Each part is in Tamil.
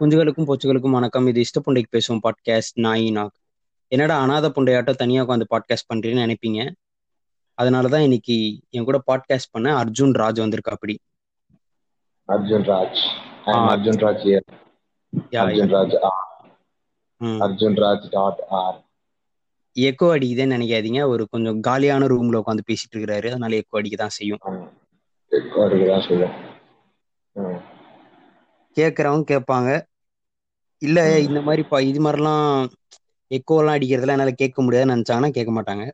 குஞ்சுகளுக்கும் பூச்சிகளுக்கும் வணக்கம். இது இஷ்ட புண்டைக்கு பேசுவோம் பாட்காஸ்ட் நாய் நாக் என்னடா அனாத புண்டையாட்டம் தனியாக உட்காந்து பாட்காஸ்ட் பண்றேன்னு நினைப்பீங்க? அதனாலதான் இன்னைக்கு என் கூட பாட்காஸ்ட் பண்ண அர்ஜுன் ராஜ் வந்திருக்கா அப்படி Arjun Raj. Arjun Raj Arjun Raj Arjun Raj dot R echo அடிக்குதுன்னு நினைக்காதீங்க. ஒரு கொஞ்சம் காலியான ரூம்ல உட்காந்து பேசிட்டு இருக்கிறாரு. அதனால எக்கோ அடிக்க தான் செய்யும் தான் சொல்லுவேன் ம். கேட்கறவங்க கேட்பாங்க இல்ல. இந்த மாதிரி இது மாதிரிலாம் எக்கோலாம் அடிக்கிறதுலாம் என்னால கேட்க முடியாதுன்னு நினைச்சாங்கன்னா கேட்க மாட்டாங்க.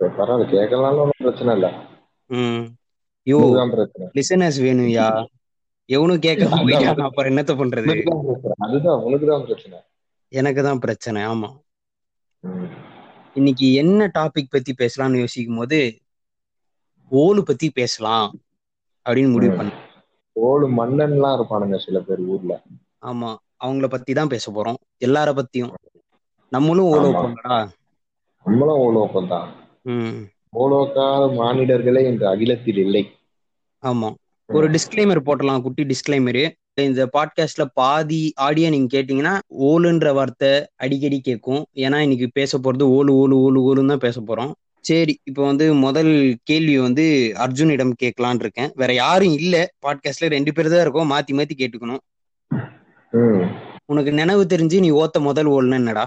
பரவாயில்ல கேட்கலாம்னு ஒன்றும் பிரச்சனை இல்லை. ம். யோ லிசனர்ஸ் வேணும்யா? எவனும் கேட்க போயிட்டான் அப்புறம் என்னத்த பண்றது? அதுதான் உனக்கு தான் பிரச்சனை. எனக்கு தான் பிரச்சனை ஆமா. இன்னைக்கு என்ன டாபிக் பத்தி பேசலாம்னு யோசிக்கும் போது ஓலு பத்தி பேசலாம் அப்படின்னு முடிவு ம். பண்ணேன். ஓடு மன்னன்லாம் இருப்பானுங்க சில பேர் ஊர்ல. ஆமா. அவங்கள பத்தி தான் பேச போறோம். எல்லார பத்தியும். நம்மளும் ஓலோ நம்மளும் ஓலோக்கம் தான். ம். ஓலோக்காத மானிடர்களே இந்த அகிலத்தில் இல்லை. ஆமா. ஒரு டிஸ்க்ளைமர் போட்டலாம் குட்டி டிஸ்க்ளைமரு இந்த பாட்காஸ்ட்ல பாதி ஆடியோ நீங்க கேட்டீங்கன்னா ஓலுன்ற வார்த்தை அடிக்கடி கேட்கும். ஏன்னா இன்னைக்கு பேச போறது ஓலு ஓலு ஓலு ஓலுன்னு தான் பேச போறோம். சரி இப்போ வந்து முதல் கேள்வி வந்து அர்ஜுனிடம் கேட்கலான் இருக்கேன். வேற யாரும் இல்ல. பாட்காஸ்ட்ல ரெண்டு பேர் தான் இருக்கோம். மாத்தி மாத்தி கேட்டுக்கணும். உனக்கு நினைவு தெரிஞ்சு நீ ஓத்த முதல் ஓல்னா என்னடா?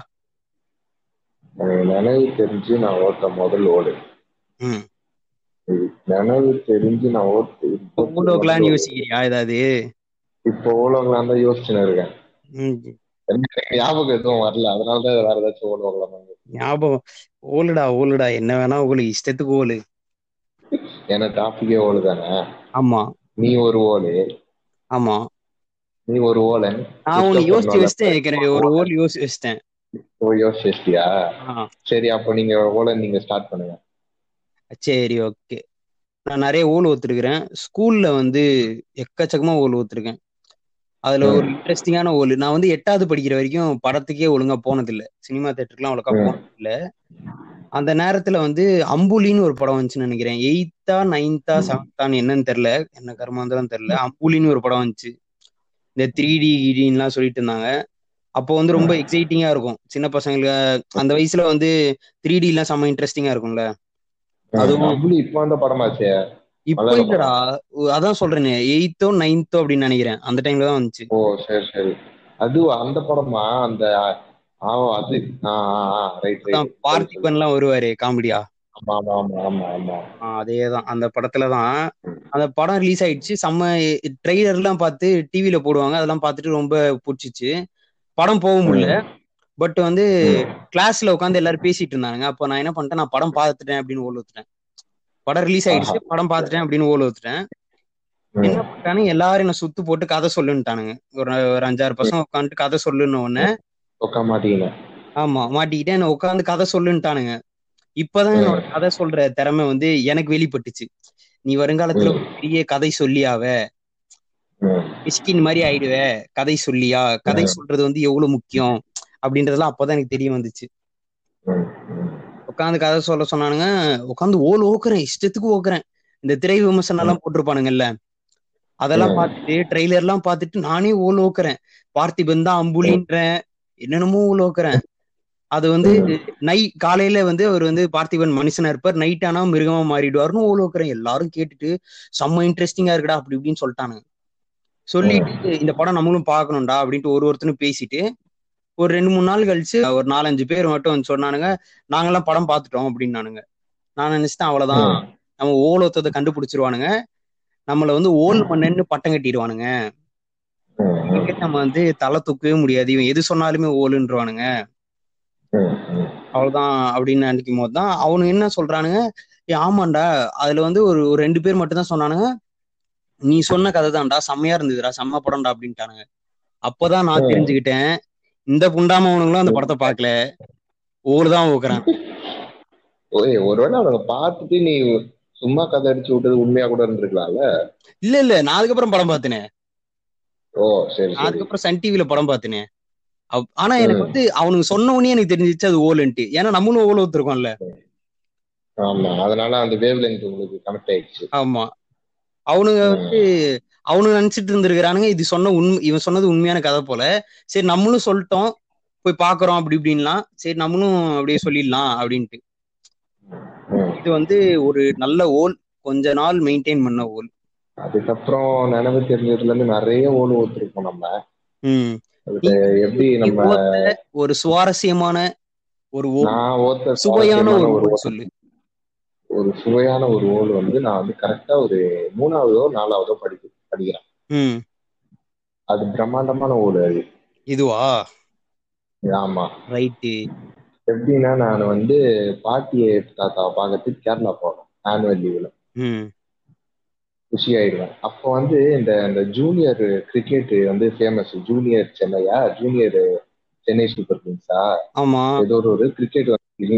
நினைவு தெரிஞ்சு நான் ஓட்ட முதல் ஓடு. நினைவு தெரிஞ்சு நான் ஓட்டு ஓலோக்கலான்னு யோசிக்கிறியா ஏதாவது? இப்போ ஓலோகலாம் தான் யோசிச்சுன்னு இருக்கேன். ஞாபகம் எதுவும் வரல. அதனாலதான் வேற ஏதாச்சும் ஓலோகலாம் ஞாபகம். ஓலுடா ஓலுடா என்ன வேணா ஓலு இஷ்டத்துக்கு ஓலு ஏன்னா டாபிக்கே தானே? ஆமா. நீ ஒரு ஓடு. ஆமா. நீ ஒரு ஓலன் நான் உன்னை யோசிச்சு வச்சுட்டேன் ஏற்கனவே ஒரு ஓல் யோசிச்சு வச்சுட்டேன். ஓ யோசிச்சியா ஆ, சரி அப்போ நீங்க ஓலன் நீங்க ஸ்டார்ட் பண்ணுங்க. சரி ஓகே. நான் நிறைய ஓல் ஊத்துருக்கிறேன் ஸ்கூல்ல வந்து எக்கச்சக்கமா ஓல் ஊத்துருக்கேன் அதுல ஒரு இன்ட்ரெஸ்டிங்கான ஓல். நான் வந்து எட்டாவது படிக்கிற வரைக்கும் படத்துக்கே ஒழுங்கா போனதில்லை. சினிமா தேட்டருக்குலாம் அவ்வளோக்கா. போனதில்ல. அந்த நேரத்துல வந்து அம்புலின்னு ஒரு படம் வந்துச்சுன்னு நினைக்கிறேன். எயித்தா நைன்த்தா. செவன்த்தான்னு என்னன்னு தெரியல. என்ன கர்மாந்தரம் தெரியல. அம்புலின்னு ஒரு படம் வந்துச்சு. இந்த த்ரீ டி கிடின்லாம் சொல்லிட்டு இருந்தாங்க. அப்போ வந்து ரொம்ப எக்ஸைட்டிங்கா இருக்கும். சின்ன பசங்களுக்கு அந்த வயசுல வந்து த்ரீ டி எல்லாம் செம்ம இன்ட்ரெஸ்டிங்கா இருக்கும்ல. அதுவும் இப்போ அந்த படமாச்சே. இப்போ இல்லடா. அதான் சொல்றேனே. எயித்தோ நைன்த்தோ அப்படின்னு நினைக்கிறேன். அந்த டைம்ல தான் வந்துச்சு. ஓ சரி சரி. அது அந்த படமா? அந்த ஆ அது ரைட் அதான் பார்த்திபன் எல்லாம் வருவாரு காமெடியா? அதேதான். அந்த படத்துல தான் அந்த படம் ரிலீஸ் ஆயிடுச்சு. செம்ம ட்ரெய்லர் எல்லாம் பார்த்து டிவில போடுவாங்க. அதெல்லாம் பார்த்துட்டு ரொம்ப பிடிச்சிச்சு. படம் போக முடியல. பட் வந்து கிளாஸ்ல உட்காந்து எல்லாரும் பேசிட்டு இருந்தாங்க அப்போ நான் என்ன பண்ணிட்டேன்? நான் படம் பார்த்துட்டேன் அப்படின்னு ஓல் ஊத்துட்டேன் படம் ரிலீஸ் ஆயிடுச்சு. படம் பார்த்துட்டேன் அப்படின்னு ஓல் ஊத்துட்டேன். என்ன பண்ணிட்டானுங்க? எல்லாரும் என்ன சுத்து போட்டு கதை சொல்லுன்ட்டானுங்க ஒரு ஒரு அஞ்சாறு பசங்க உட்காந்துட்டு கதை சொல்லுன்னு உடனே மாட்டீங்க. ஆமா மாட்டிக்கிட்டே என்ன உட்காந்து கதை சொல்லுன்ட்டானுங்க இப்பதான் என்னோட கதை சொல்ற திறமை வந்து எனக்கு வெளிப்பட்டுச்சு. நீ வருங்காலத்துல பெரிய கதை சொல்லியாவ. மிஸ்கின் மாதிரி ஆயிடுவ? கதை சொல்லியா? கதை சொல்றது வந்து எவ்வளவு முக்கியம்? அப்படின்றதெல்லாம் அப்பதான் எனக்கு தெரிய வந்துச்சு. உட்காந்து கதை சொல்ல சொன்னானுங்க உட்காந்து ஓல் ஓக்குறேன் இஷ்டத்துக்கு ஓக்குறேன். இந்த திரை விமர்சனம் எல்லாம் போட்டிருப்பானுங்கல்ல? அதெல்லாம். பார்த்துட்டு ட்ரெய்லர் எல்லாம் பார்த்துட்டு நானே ஓல் ஓக்குறேன். பார்த்திபன் தான் அம்புலின்றேன். என்னென்னமோ ஓல் ஓக்குறேன். அது வந்து நை காலையில வந்து அவர் வந்து பார்த்திபன் மனுஷனா இருப்பார். நைட் ஆனா மிருகமா மாறிடுவாருன்னு ஓல் ஓக்குறேன் எல்லாரும் கேட்டுட்டு செம்ம இன்ட்ரெஸ்டிங்கா இருக்குடா அப்படி இப்படின்னு சொல்லிட்டானுங்க. சொல்லிட்டு இந்த படம் நம்மளும் பார்க்கணும்டா அப்படின்ட்டு ஒரு ஒருத்தனும் பேசிட்டு ஒரு ரெண்டு மூணு நாள் கழிச்சு ஒரு நாலஞ்சு பேர் மட்டும் வந்து சொன்னானுங்க நாங்கெல்லாம் படம் பார்த்துட்டோம் அப்படின்னானுங்க. நான் நினைச்சிட்டேன் அவ்வளவுதான். நம்ம ஓல் ஒத்ததை கண்டுபிடிச்சிருவானுங்க. நம்மள வந்து ஓல் மண்ணன்னு பட்டம் கட்டிடுவானுங்க. நம்ம வந்து தலை தூக்கவே முடியாது. இவன் எது சொன்னாலுமே ஓலுன்றவானுங்க. அவ்வளவுதான் அப்படின்னு நினைக்கும் போது தான் அவனுங்க என்ன சொல்றானுங்க? "ஏய், ஆமாண்டா அதுல வந்து ஒரு ஒரு ரெண்டு பேர் மட்டும் தான் சொன்னானுங்க. நீ சொன்ன கதை தான்டா செம்மையா இருந்ததுடா செம்ம படம்டா அப்படின்ட்டானுங்க. அப்பதான் நான். தெரிஞ்சுக்கிட்டேன். இந்த புண்டாமவனுங்களும் அந்த படத்தை பார்க்கல. ஓடு தான் ஊக்குறான் ஓய் ஒருவேளை அவங்க பார்த்துட்டு நீ சும்மா கதை அடிச்சு விட்டது உண்மையா கூட இருந்திருக்கலாம்ல? இல்ல இல்ல நான் அதுக்கப்புறம் படம் பார்த்தேனே ஓ சரி அதுக்கப்புறம் சன் டிவில படம் பார்த்தேனே அவ்- ஆனா எனக்கு. வந்து அவனுக்கு சொன்ன உடனே எனக்கு தெரிஞ்சிச்சு அது ஓலுன்ட்டு. ஏன்னா நம்மளும் ஓல ஒத்துருக்கோம்ல. ஆமா அதனால அந்த வேவ் லெங்த் உங்களுக்கு கனெக்ட் ஆயிடுச்சு. ஆமா. அவனுங்க வந்து அவனுங்க நினைச்சிட்டு இருந்திருக்கிறானுங்க இது சொன்ன உண்மை இவன் சொன்னது உண்மையான கதை போல. சரி நம்மளும் சொல்லிட்டோம் போய் பாக்குறோம் அப்படி இப்படின்லாம். சரி நம்மளும் அப்படியே சொல்லிடலாம் அப்படின்ட்டு. இது வந்து ஒரு நல்ல ஓல் கொஞ்ச நாள் மெயின்டைன் பண்ண ஓல். அதுக்கப்புறம் நினைவு தெரிஞ்சதுல இருந்து நிறைய ஓடு ஓத்திருக்கோம் நம்ம. எப்படி நம்ம ஒரு சுவாரஸ்யமான ஒரு ஓல் சுவையான ஒரு ஓல் சொல்லு. ஒரு சுவையான ஒரு ஓல் வந்து நான் வந்து கரெக்டா ஒரு மூணாவதோ நாலாவதோ படிக்க படிக்கிறேன். அது பிரம்மாண்டமான ஓடு அது. இதுவா? ஆமா. ரைட்டு. எப்படின்னா நான் வந்து பாட்டியை தாத்தாவை பார்க்கறதுக்கு கேரளா போறேன் ஆனுவல் லீவ்ல குஷி ஆயிடுவேன் அப்போ வந்து இந்த இந்த ஜூனியர் கிரிக்கெட் வந்து ஃபேமஸ் ஜூனியர் சென்னையா? ஜூனியர் சென்னை சூப்பர் கிங்ஸா ஆமா. ஏதோ ஒரு ஒரு கிரிக்கெட் வந்து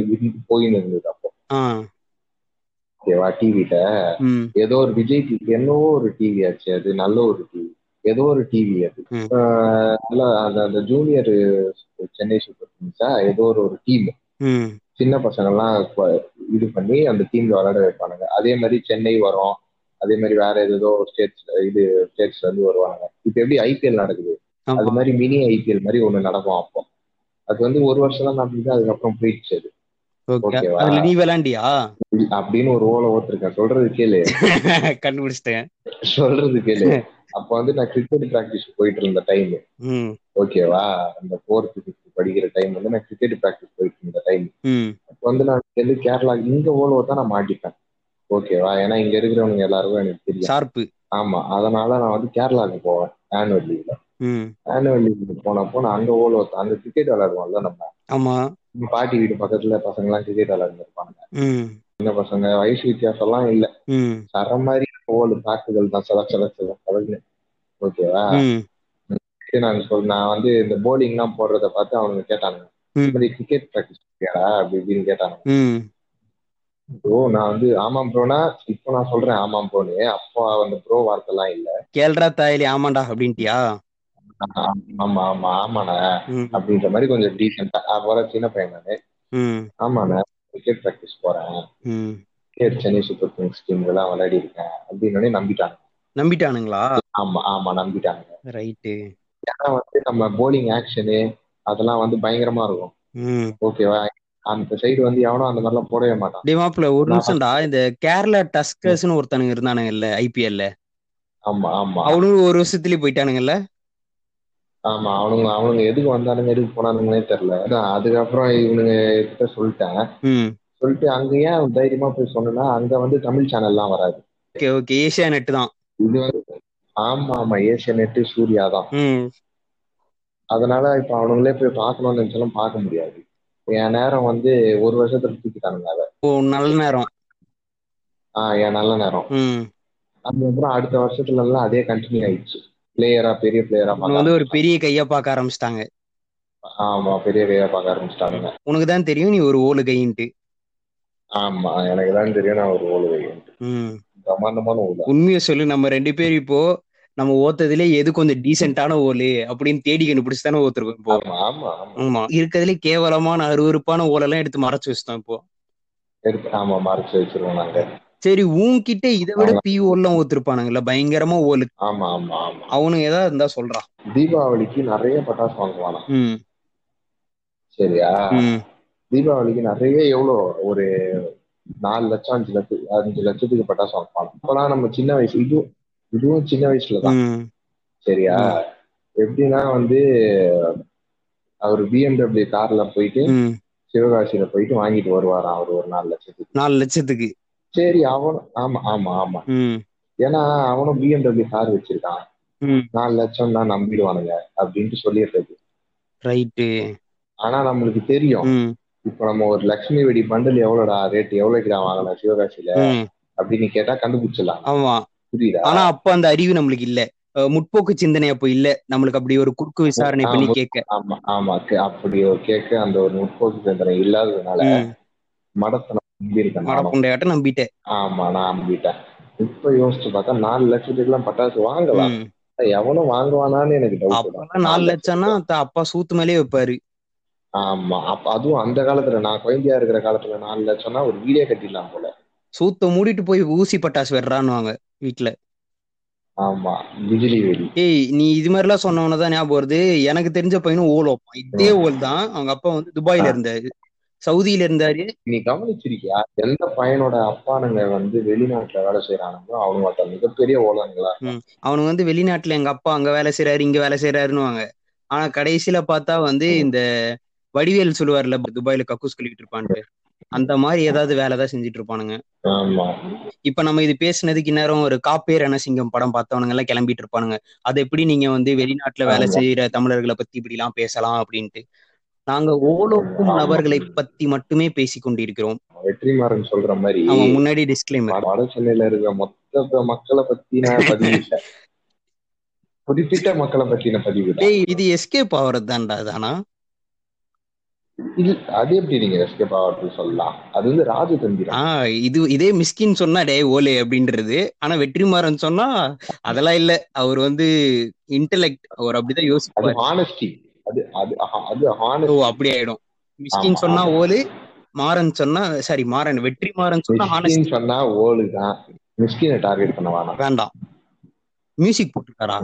போயின்னு இருந்தது அப்போ. ஓகேவா? டிவில ஏதோ ஒரு விஜய் டிவி என்னவோ ஒரு டிவி ஆச்சு அது நல்ல ஒரு டிவி ஏதோ ஒரு டிவி அது. நல்லா அந்த ஜூனியர் சென்னை சூப்பர் கிங்ஸா ஏதோ ஒரு ஒரு டீம் சின்ன பசங்கள்லாம் கொ- இது பண்ணி அந்த டீம்ல விளையாட வைப்பானுங்க. அதே மாதிரி சென்னை வரும். அதே மாதிரி வேற ஏதோ ஸ்டேட்ஸ் இது ஸ்டேட்ஸ்ல இருந்து வருவாங்க. இப்ப எப்படி ஐபிஎல் நடக்குது? அது மாதிரி மினி ஐபிஎல் மாதிரி ஒண்ணு நடக்கும் அப்போ. அது வந்து ஒரு வருஷம் தான் நடந்தது அதுக்கப்புறம் போயிடுச்சு அது. அதுல நீ விளாண்டியா அப்படின்னு ஒரு ஓலை ஓத்திருக்கேன் சொல்றது கேளு. கண்டுபிடிச்சிட்டேன். சொல்றது கேளு. அப்ப வந்து நான் கிரிக்கெட் பிராக்டிஸ் போயிட்டு இருந்த டைம் ஓகேவா அந்த ஃபோர்த் ஃபிஃப்த் படிக்கிற டைம் வந்து நான் கிரிக்கெட் பிராக்டிஸ் போயிட்டு இருந்த டைம் அப்ப வந்து நான் இருந்து கேரளா இங்க ஓலோ தான் நான் மாட்டிப்பேன். ஓகேவா ஏன்னா இங்க இருக்கிறவங்க எல்லாருக்கும் எனக்கு தெரியும். ஷார்ப்பு ஆமா. அதனால நான் வந்து கேரளாவுக்கு போவேன் ஆனுவல் லீவ்ல ஆனுவல் லீவ்ல போனப்போ நான் அங்க ஓலோ அங்க கிரிக்கெட் விளையாடுவோம்ல நம்ம. ஆமா. பாட்டி வீட்டு பக்கத்துல பசங்க எல்லாம் கிரிக்கெட் ம். சின்ன பசங்க வயசு வித்தியாசம் எல்லாம் இல்ல சர மாதிரி ஓலு தாக்குதல் தான் சல சல சல சலன்னு. ஓகேவா நான் சொல் நான் வந்து இந்த போலிங் எல்லாம் போடுறத பார்த்து அவனுங்க இப்படி கிரிக்கெட் ப்ராக்டிஸ் அப்படி இப்படின்னு கேட்டாங்க ப்ரோ நான் வந்து ஆமாம் ப்ரோனா இப்போ நான் சொல்றேன் ஆமாம் ப்ரோன்னு. அப்போ அந்த ப்ரோ வார்த்தை எல்லாம் இல்ல. கேள்றா தாயலி ஆமாண்டா அப்படின்ட்டியா? ஆமா ஆமா ஆமாண்ணே. அப்படின்ற மாதிரி கொஞ்சம் டீசெண்டா அப்புறம் சின்ன பையன் நானு. ஆமாண்ணே கிரிக்கெட் ப்ராக்டிஸ் போறேன். கிரிக்கெட் சென்னை சூப்பர் கிங்ஸ் டீம்ல எல்லாம் விளையாடி இருக்கேன். அப்படின்னு நம்பிட்டாங்க. நம்பிட்டானுங்களா? ஆமா ஆமா நம்பிட்டாங்க. ரைட்டு. ஏன்னா வந்து நம்ம போலிங் ஆக்ஷனு அதெல்லாம் வந்து பயங்கரமா இருக்கும். ஓகேவா? அந்த சைடு வந்து எவனும் அந்த மாதிரிலாம் போடவே மாட்டான். டே மாப்பிள்ள ஒரு நிமிஷம்டா. இந்த கேரளா டஸ்கர்ஸ்னு ஒருத்தனுங்க இருந்தானுங்கல்ல ஐபிஎல்ல ஆமா ஆமா. அவனுங்க ஒரு வருஷத்துலயே போயிட்டானுங்கல்ல? ஆமா அவனுங்க அவனுங்க எதுக்கு வந்தானுங்க எதுக்கு போனானுங்கன்னே தெரியல. அதான் அதுக்கப்புறம் இவனுங்க கிட்ட சொல்லிட்டேன். சொல்லிட்டு அங்க ஏன் தைரியமா போய் சொன்னா அங்க வந்து தமிழ் சேனல்லாம் வராது. Okay okay. ஏஷியா நெட் தான். இது வந்து ஆமா ஆமா. ஏசியா நெட் சூர்யா தான். அதனால இப்ப அவனுங்களே போய் பார்க்கணும்னு நினைச்சாலும் பார்க்க முடியாது. என் நேரம் வந்து ஒரு வருஷத்துல தூக்கிட்டானுங்க அதை நல்ல நேரம். ஆஹ் என் நல்ல நேரம். அதுக்கப்புறம் அடுத்த வருஷத்துல எல்லாம் அதே கண்டினியூ ஆயிடுச்சு. பிளேயரா பெரிய பிளேயரா வந்து ஒரு ஆரம்பிச்சிட்டாங்க. பெரிய கையா பார்க்க ஆரம்பிச்சிட்டாங்க. ஆமா பெரிய கையா பார்க்க ஆரம்பிச்சிட்டானுங்க உனக்கு தான் தெரியும் நீ ஒரு ஓலு கைன்ட்டு ஆமா எனக்கு தான் தெரியும் நான் ஒரு வைக்கணும் ம். பிரம்மாண்டமான உண்மையை சொல்லு நம்ம ரெண்டு பேரும் இப்போ நம்ம ஓத்ததுல எது கொஞ்சம் டீசென்டான ஓலு அப்படின்னு தேடி கண்டுபிடிச்சு தானே ஓத்துருக்கோம் இப்போ. ஆமா இருக்கிறதுல கேவலமான அருவருப்பான ஓலெல்லாம் எடுத்து மறைச்சு வச்சுட்டோம் இப்போ. ஆமா மறைச்சு வச்சிருவோம் நாங்க. சரி உன்கிட்ட இதை விட பி ஓல்லாம் ஓத்திருப்பானுங்கல்ல பயங்கரமா ஓலு ஆமா ஆமா ஆமா. அவனுங்க ஏதாவது இருந்தா சொல்றா. தீபாவளிக்கு நிறைய பட்டாசு வாங்குவானா? சரியா? தீபாவளிக்கு நிறைய எவ்வளோ? ஒரு நாலு லட்சம் அஞ்சு லட்சம் அஞ்சு லட்சத்துக்கு பட்டாசு வாங்குவாங்க அப்பெல்லாம் நம்ம சின்ன வயசு இதுவும் இதுவும் சின்ன வயசுல தான். ம். சரியா. எப்படின்னா வந்து அவர் பிஎம்டபிள்யூ கார்ல போயிட்டு சிவகாசியில போயிட்டு வாங்கிட்டு வருவாராம் அவர் ஒரு நாலு லட்சத்துக்கு? நாலு லட்சத்துக்கு. சரி அவனும் ஆமா ஆமா ஆமா. ஏன்னா அவனும் பிஎம்டபிள்யூ கார் வச்சிருக்கான். நாலு லட்சம் தான் நம்பிடுவானுங்க அப்படின்ட்டு சொல்லிடுறது. ரைட்டு. ஆனா நம்மளுக்கு தெரியும். இப்ப நம்ம ஒரு லட்சுமி வெடி பண்டில் எவ்வளோடா ரேட் எவ்வளவுக்கு தான் வாங்கலாம் சிவகாசியில? அப்படின்னு கேட்டா கண்டுபிடிச்சிடலாம். ஆமா. புரியுதா? ஆனா அப்ப அந்த அறிவு நம்மளுக்கு இல்ல. முற்போக்கு சிந்தனை அப்போ இல்ல. நம்மளுக்கு அப்படி ஒரு குறுக்கு விசாரணை பண்ணி. கேட்க. ஆமா ஆமா. அப்படி கேட்க அந்த ஒரு முற்போக்கு சிந்தனை இல்லாததுனால மடத்தை நம்பி இருக்கேன் நானும். மடப்புண்டையாட்ட நம்பிட்டேன். ஆமா நான் நம்பிட்டேன். இப்ப யோசிச்சு பார்த்தா நாலு லட்சத்துக்கு எல்லாம் பட்டாசு வாங்கலாம். எவனும் வாங்குவானான்னு எனக்கு நாலு லட்சம்னா அப்பா சூத்து மேலே வைப்பாரு. ஆமா அப்ப அதுவும் அந்த காலத்துல நான் குழந்தையா இருக்கிற காலத்துல நாலு லட்சம்னா ஒரு வீடே கட்டிடலாம் போல. சூத்த மூடிட்டு போய் ஊசி பட்டாசு வெடுறான்னுவாங்க வீட்டுல ஆமா பிஜிலி வெடி. ஏய் நீ இது மாதிரிலாம் சொன்னவன தான் ஞாபகம் வருது. எனக்கு தெரிஞ்ச பையனும் ஓல். வைப்பான் இதே ஓல் தான். அவங்க அப்பா வந்து துபாயில இருந்தாரு. சவுதியில இருந்தாரு. நீ கவனிச்சிருக்கியா? எந்த பையனோட அப்பானுங்க வந்து வெளிநாட்டுல வேலை செய்யறானுங்களோ ஒருத்தன் மிகப்பெரிய ஓலங்களா? அவனுக்கு வந்து வெளிநாட்டுல எங்க அப்பா அங்க வேலை செய்யறாரு இங்க வேலை செய்யறாருன்னு ஆனா கடைசியில பார்த்தா வந்து இந்த வடிவேல் சொல்லுவார்ல துபாயில கக்கூஸ் கழுவிட்டு இருப்பான்ட்டு. அந்த மாதிரி ஏதாவது வேலை தான் செஞ்சுட்டு இருப்பானுங்க இப்ப நம்ம இது பேசுனதுக்கு இந்நேரம் ஒரு காப்பேர் ரணசிங்கம் படம் பார்த்தவனுங்க எல்லாம் கிளம்பிட்டு இருப்பானுங்க. அது எப்படி நீங்க வந்து வெளிநாட்டுல வேலை. செய்யற தமிழர்களை பத்தி இப்படி எல்லாம் பேசலாம் அப்படின்ட்டு நாங்க ஓலோக்கும். நபர்களை பத்தி மட்டுமே பேசிக் கொண்டிருக்கிறோம். வெற்றிமாறன் சொல்ற மாதிரி முன்னாடி டிஸ்க்ளைமர் வட சென்னையில இருக்க மொத்த மக்களை பத்தின பதிவு. குறிப்பிட்ட மக்களை பத்தின பதிவு இது எஸ்கேப் ஆவறது தான்டா தானா அது எப்படி நீங்க எஸ்கேப் ஆகிறது சொல்லலாம்? அது வந்து ராஜதந்திரம் ஆஹ் இது இதே மிஸ்கின் சொன்னா டே ஓலே அப்படின்றது. ஆனா வெற்றிமாறன் சொன்னா அதெல்லாம் இல்ல. அவர் வந்து இன்டெலெக்ட் அவர் அப்படிதான் யோசிப்பாரு. ஹானஸ்டி அது அது அது ஹானஸ்டி அப்படி ஆயிடும். மிஸ்கின் சொன்னா. ஓலு. மாறன் சொன்னா சாரி மாறன். வெற்றிமாறன் சொன்னா ஹானஸ்ட் சொன்னா ஓலு தான் மிஸ்கினை டார்கெட் பண்ண வேணாம். வேண்டாம். மியூசிக் போட்டுருக்காரா?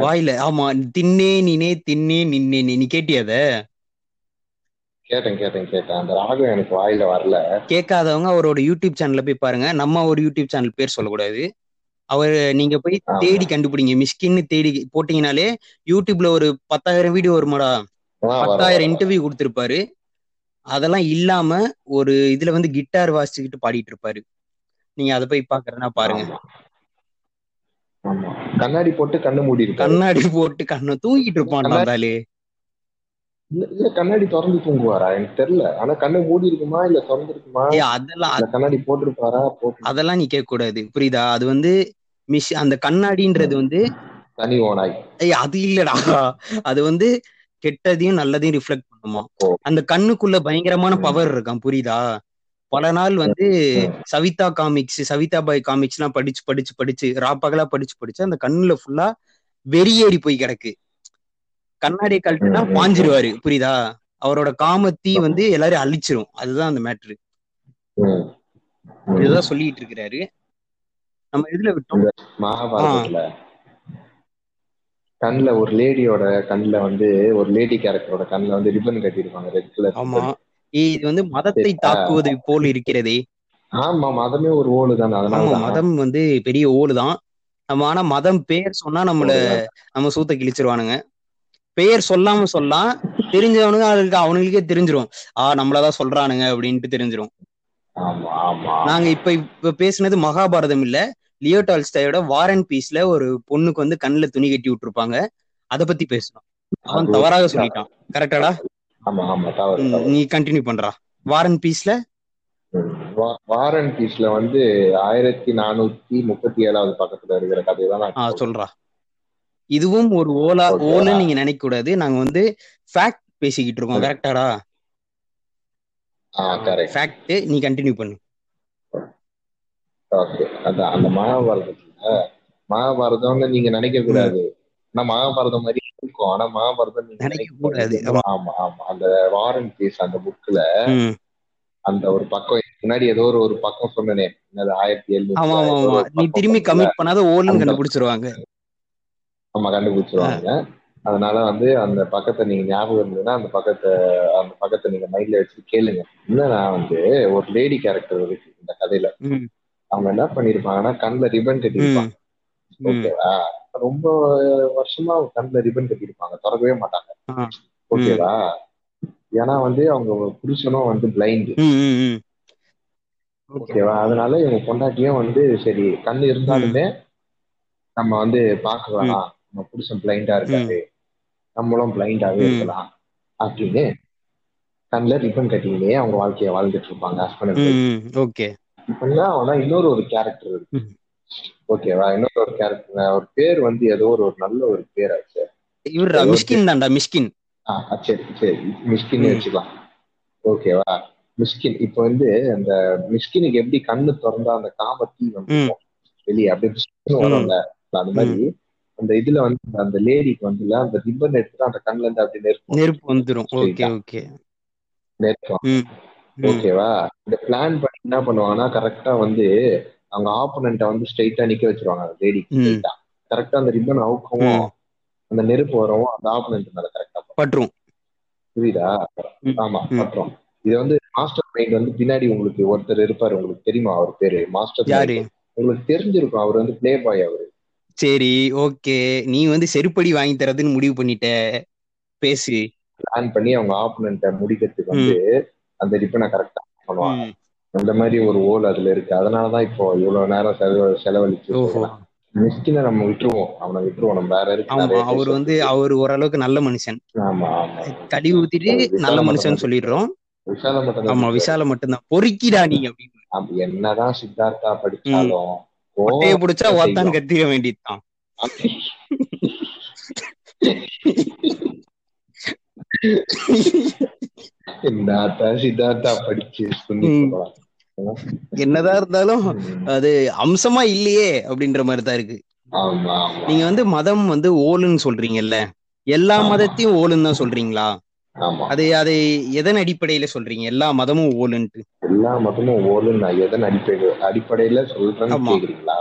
வாயில. ஆமா. தின்னே நினே தின்னே நின்னே நீ கேட்டியா அத? கேட்டேன் கேட்டேன் கேட்டேன். அந்த ராகம் எனக்கு வாயில வரல. கேட்காதவங்க அவரோட யூடியூப் சேனல்ல போய் பாருங்க. நம்ம ஒரு யூடியூப் சேனல் பேர் சொல்லக்கூடாது. அவர் நீங்க போய். தேடி கண்டுபிடிங்க. மிஸ்கின்னு தேடி போட்டீங்கனாலே யூடியூப்ல ஒரு பத்தாயிரம் வீடியோ வருமாடா. பத்தாயிரம். இன்டர்வியூ கொடுத்திருப்பாரு. அதெல்லாம் இல்லாம ஒரு இதுல வந்து கிட்டார் வாசிச்சுக்கிட்டு பாடிட்டு இருப்பாரு. நீங்க அதை போய் பாக்குறதுனா பாருங்க. கண்ணாடி போட்டு கண்ணு மூடி கண்ணாடி போட்டு கண்ணை தூங்கிட்டு இருப்பான்டா கண்ணாடி- தாலு இல்ல கண்ணாடி திறந்து தூங்குவாரா? எனக்கு தெரியல. ஆனா கண்ணு மூடி இருக்குமா? இல்ல திறந்து இருக்குமா ஏ அதெல்லாம் கண்ணாடி போட்டிருப்பாரா? போட்டு அதெல்லாம் நீ கேட்க கூடாது புரியுதா? அது வந்து மிஷ் அந்த கண்ணாடின்றது வந்து தனி ஓனாய். ஏய் அது இல்லடா. அது வந்து கெட்டதையும் நல்லதையும் ரிஃப்ளெக்ட் பண்ணுமா. அந்த கண்ணுக்குள்ள பயங்கரமான. பவர் இருக்கான் புரியுதா? பல நாள் வந்து. சவிதா காமிக்ஸ் சவிதா பாய் காமிக்ஸ் எல்லாம் படிச்சு படிச்சு படிச்சு ராப்பகலா படிச்சு படிச்சு அந்த கண்ணுல ஃபுல்லா வெறியேறி போய் கிடக்கு. கண்ணாடியை கழட்டுனா பாஞ்சிருவாரு புரியுதா? அவரோட காமத்தீ வந்து எல்லாரையும் அழிச்சிரும். அதுதான் அந்த மேட்ரு. இதுதான் சொல்லிட்டு இருக்கிறாரு. நம்ம இதுல விட்டோம். மகாபாரதத்துல கண்ணுல ஒரு லேடியோட கண்ணுல வந்து ஒரு லேடி கேரக்டரோட கண்ணுல வந்து ரிப்பன் கட்டியிருப்பாங்க ரெட் கலர் இது வந்து மதத்தை தாக்குவது போல் இருக்கிறதே. ஆமா மதமே ஒரு ஓடு தானே அதனால மதம் வந்து பெரிய ஓடுதான் நம்ம ஆனா மதம் பேர் சொன்னா நம்மள நம்ம சூத்த கிழிச்சிருவானுங்க. பெயர் சொல்லாம சொல்லலாம் தெரிஞ்சவனுங்க அதுக்கு அவனுங்களுக்கே தெரிஞ்சிரும். ஆ நம்மளதான் சொல்றானுங்க அப்படின்ட்டு தெரிஞ்சிரும். நாங்க இப்ப இப்ப பேசுனது மகாபாரதம் இல்ல. லியோ டால்ஸ்டாயோட வார் அண்ட் பீஸ்ல ஒரு பொண்ணுக்கு வந்து கண்ணுல துணி கட்டி விட்டுருப்பாங்க. அத பத்தி பேசணும் அவன் தவறாக சொல்லிட்டான். கரெக்டாடா ஆமா ஆமா தவறு நீ கண்டினியூ பண்றா. வார் அண்ட் பீஸ்ல ம். வா- வார் அண்ட் பீஸ்ல வந்து ஆயிரத்தி நானூத்தி முப்பத்தி ஏழாவது பக்கத்துல இருக்கிற கதை தான் சொல்றா. இதுவும் ஒரு ஓலா. ஓலுன்னு நீங்க நினைக்க கூடாது நாங்க வந்து ஃபேக்ட் பேசிக்கிட்டு இருக்கோம். கரெக்டாடா கரெக்ட் ஃபேக்ட் நீ கண்டினியூ பண்ணு. ஓகே. அதான் அந்த மகாபாரதத்துல மகாபாரதம்னு நீங்க நினைக்க கூடாது ஆனா மகாபாரதம் மாதிரி இருக்கும். ஆனா மகாபாரதம் நீங்க ஆமா ஆமா. அந்த வாரன் பீஸ் அந்த புக்ல. அந்த ஒரு பக்கம் முன்னாடி ஏதோ ஒரு ஒரு பக்கம் சொன்னனே. என்னது ஆயிரத்தி ஆமா ஆமா ஆமா. நீ திரும்பி கமிட் பண்ணாத அந்த- கண்டுபிடிச்சிருவாங்க. நம்ம கண்டுபிடிச்சிருவாங்க. அதனால வந்து அந்த பக்கத்தை நீங்க ஞாபகம் இருந்ததுன்னா அந்த பக்கத்தை அந்த பக்கத்தை நீங்க மைண்ட்ல வச்சு கேளுங்க. என்னன்னா வந்து ஒரு லேடி கேரக்டர் இருக்கு இந்த கதையில. அவங்க என்ன பண்ணிருப்பாங்கன்னா கண்ணுல ரிப்பன் ம், கட்டிருப்பாங்க. ஓகேவா ரொம்ப வருஷமா கண்ணுல ரிப்பன் கட்டிருப்பாங்க திறக்கவே மாட்டாங்க. ஓகேவா ஏன்னா வந்து அவங்க புருஷனும் வந்து பிளைண்ட். ஓகேவா அதனால இவங்க பொண்டாட்டியும் வந்து சரி கண்ணு இருந்தாலுமே நம்ம வந்து பார்க்க வேணாம் நம்ம புருஷன் பிளைண்டா இருக்காரு. நம்மளும் பிளைண்டாவே. இருக்கலாம். அப்படின்னு கண்ணுல ரிப்பன் கட்டிங்களே அவங்க வாழ்க்கைய வாழ்ந்துட்டு இருப்பாங்க ஹஸ்பண்ட் ம், ம். Okay. இப்படின்னா ஆனா இன்னொரு ஒரு கேரக்டர் இருக்கு. ஓகேவா இன்னொரு ஒரு கேரக்டர் ஒரு பேர் வந்து ஏதோ ஒரு ஒரு நல்ல ஒரு பேர் ஆச்சு இவர்டா மிஸ்கின் தான்டா மிஸ்கின் ஆ சரி சரி. மிஸ்கின். வச்சுக்கலாம். ஓகேவா மிஸ்கின் இப்போ வந்து அந்த மிஸ்கினுக்கு எப்படி கண்ணு திறந்தா அந்த காமத்தீ வந்து. வெளியே அப்படியே வரும்ல. அந்த மாதிரி அந்த இதுல வந்து அந்த லேடிக்கு வந்துல அந்த ரிப்பன் எடுத்துட்டு அந்த கண்ணுல இருந்து அப்படி நெருப்பு நெருப்பு வந்துரும். ஓகே. ஓகே ம். ஓகேவா இந்த பிளான் பண்ணி என்ன பண்ணுவாங்கன்னா கரெக்டா வந்து அவங்க ஆப்போனண்ட்டை வந்து ஸ்ட்ரைட்டா நிக்க வச்சிருவாங்க லேடி. ஸ்ட்ரைட்டா கரெக்டா அந்த ரிப்பன் அவுக்கவும். அந்த நெருப்பு வரவும் அந்த ஆப்போனண்ட் மேல கரெக்டா பற்றும் புரியுதா. ஆமா ம். பண்றோம் இது வந்து மாஸ்டர் மைண்ட் வந்து பின்னாடி உங்களுக்கு ஒருத்தர் இருப்பாரு உங்களுக்கு தெரியுமா அவர் பேரு? மாஸ்டர் உங்களுக்கு தெரிஞ்சிருக்கும் அவர் வந்து பிளே பாய் அவரு. சரி ஓகே. நீ வந்து செருப்படி வாங்கி தரதுன்னு முடிவு பண்ணிட்ட. பேசு. பிளான் பண்ணி அவங்க ஆப்போனண்ட்டை முடிக்கிறதுக்கு வந்து அந்த ரிப்பனை கரெக்டா பண்ணுவாங்க. அந்த மாதிரி ஒரு ஓல் அதுல இருக்கு. அதனாலதான் இப்போ இவ்வளவு நேரம் செலவு செலவழிச்சு மிஸ்கினை நம்ம விட்டுருவோம். அவனை விட்டுருவோம். நம்ம வேற இருக்கு அவர் வந்து. அவர் ஓரளவுக்கு நல்ல மனுஷன். ஆமா ஆமா. கடி ஊத்திட்டு விசால நல்ல மனுஷன் சொல்லிடுறோம். விஷால மட்டும் ஆமா விஷால மட்டும்தான். பொறுக்கிடா நீ அப்படின்னு. அப்படி என்னதான் சித்தார்த்தா படிச்சாலும் கொட்டைய பிடிச்சா ஓத்தான். கத்திர வேண்டியதுதான். சித்தார்த்தா படிச்சு சொல்லி. என்னதான் இருந்தாலும். அது அம்சமா இல்லையே அப்படின்ற மாதிரி தான் இருக்கு நீங்க வந்து மதம் வந்து ஓலுன்னு சொல்றீங்கல்ல? எல்லா. மதத்தையும் ஓலுன்னு தான் சொல்றீங்களா? அது அதை எதன் அடிப்படையில சொல்றீங்க? எல்லா மதமும் ஓலுன்ட்டு. எல்லா மதமும் ஓடு நான் எதன் அடிப்படை அடிப்படையில சொல்றேன்னு. கேக்குறீங்களா?